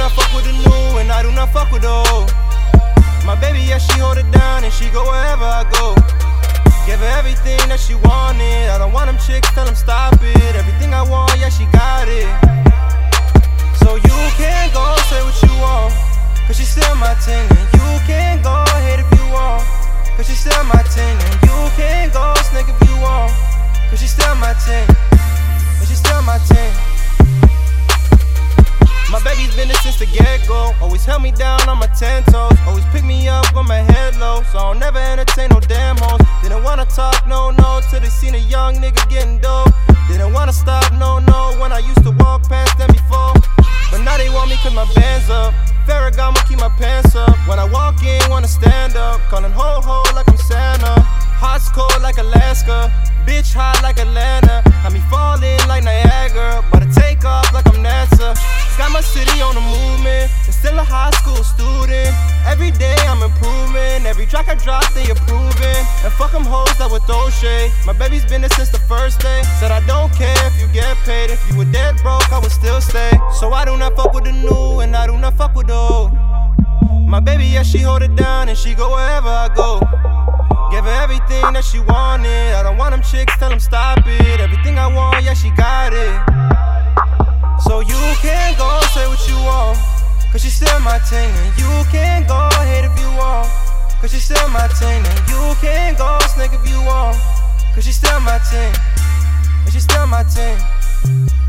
not fuck with the new, and I do not fuck with the old. My baby, yeah, she hold it down, and she go wherever I go. Give her everything that she wanted. I don't want them chicks, tell them stop it. Everything I want, yeah, she got it. So you can go say what you want, cause she's still my ting. And you can go ahead if you want, cause she's still my ting. And you can go snake if you want, cause she's still my ting. The get go. Always held me down on my ten toes. Always pick me up with my head low. So I'll never entertain no damn hoes. Didn't wanna talk, no, no, till they seen a young nigga getting dope. Didn't wanna stop, no, no, when I used to walk past them before. But now they want me cause my band's up. Ferragamo keep my pants up. When I walk in, wanna stand up. Calling ho ho like I'm Santa. Hot's cold like Alaska. Bitch hot like Atlanta. Got me falling like Niagara. But I take off like I'm NASA. Got my city on the movement. High school student. Every day I'm improving. Every track I drop, they approving. And fuck them hoes that would throw shade. My baby's been there since the first day. Said I don't care if you get paid. If you were dead broke, I would still stay. So I do not fuck with the new, and I do not fuck with the old. My baby, yeah, she hold it down, and she go wherever I go. Give her everything that she wanted. I don't want them chicks, tell them stop it. Everything I want, yeah, she got my ting. And you can go ahead if you want, cause she's still my ting. And you can go snake if you want, cause she's still my ting. And she's still my still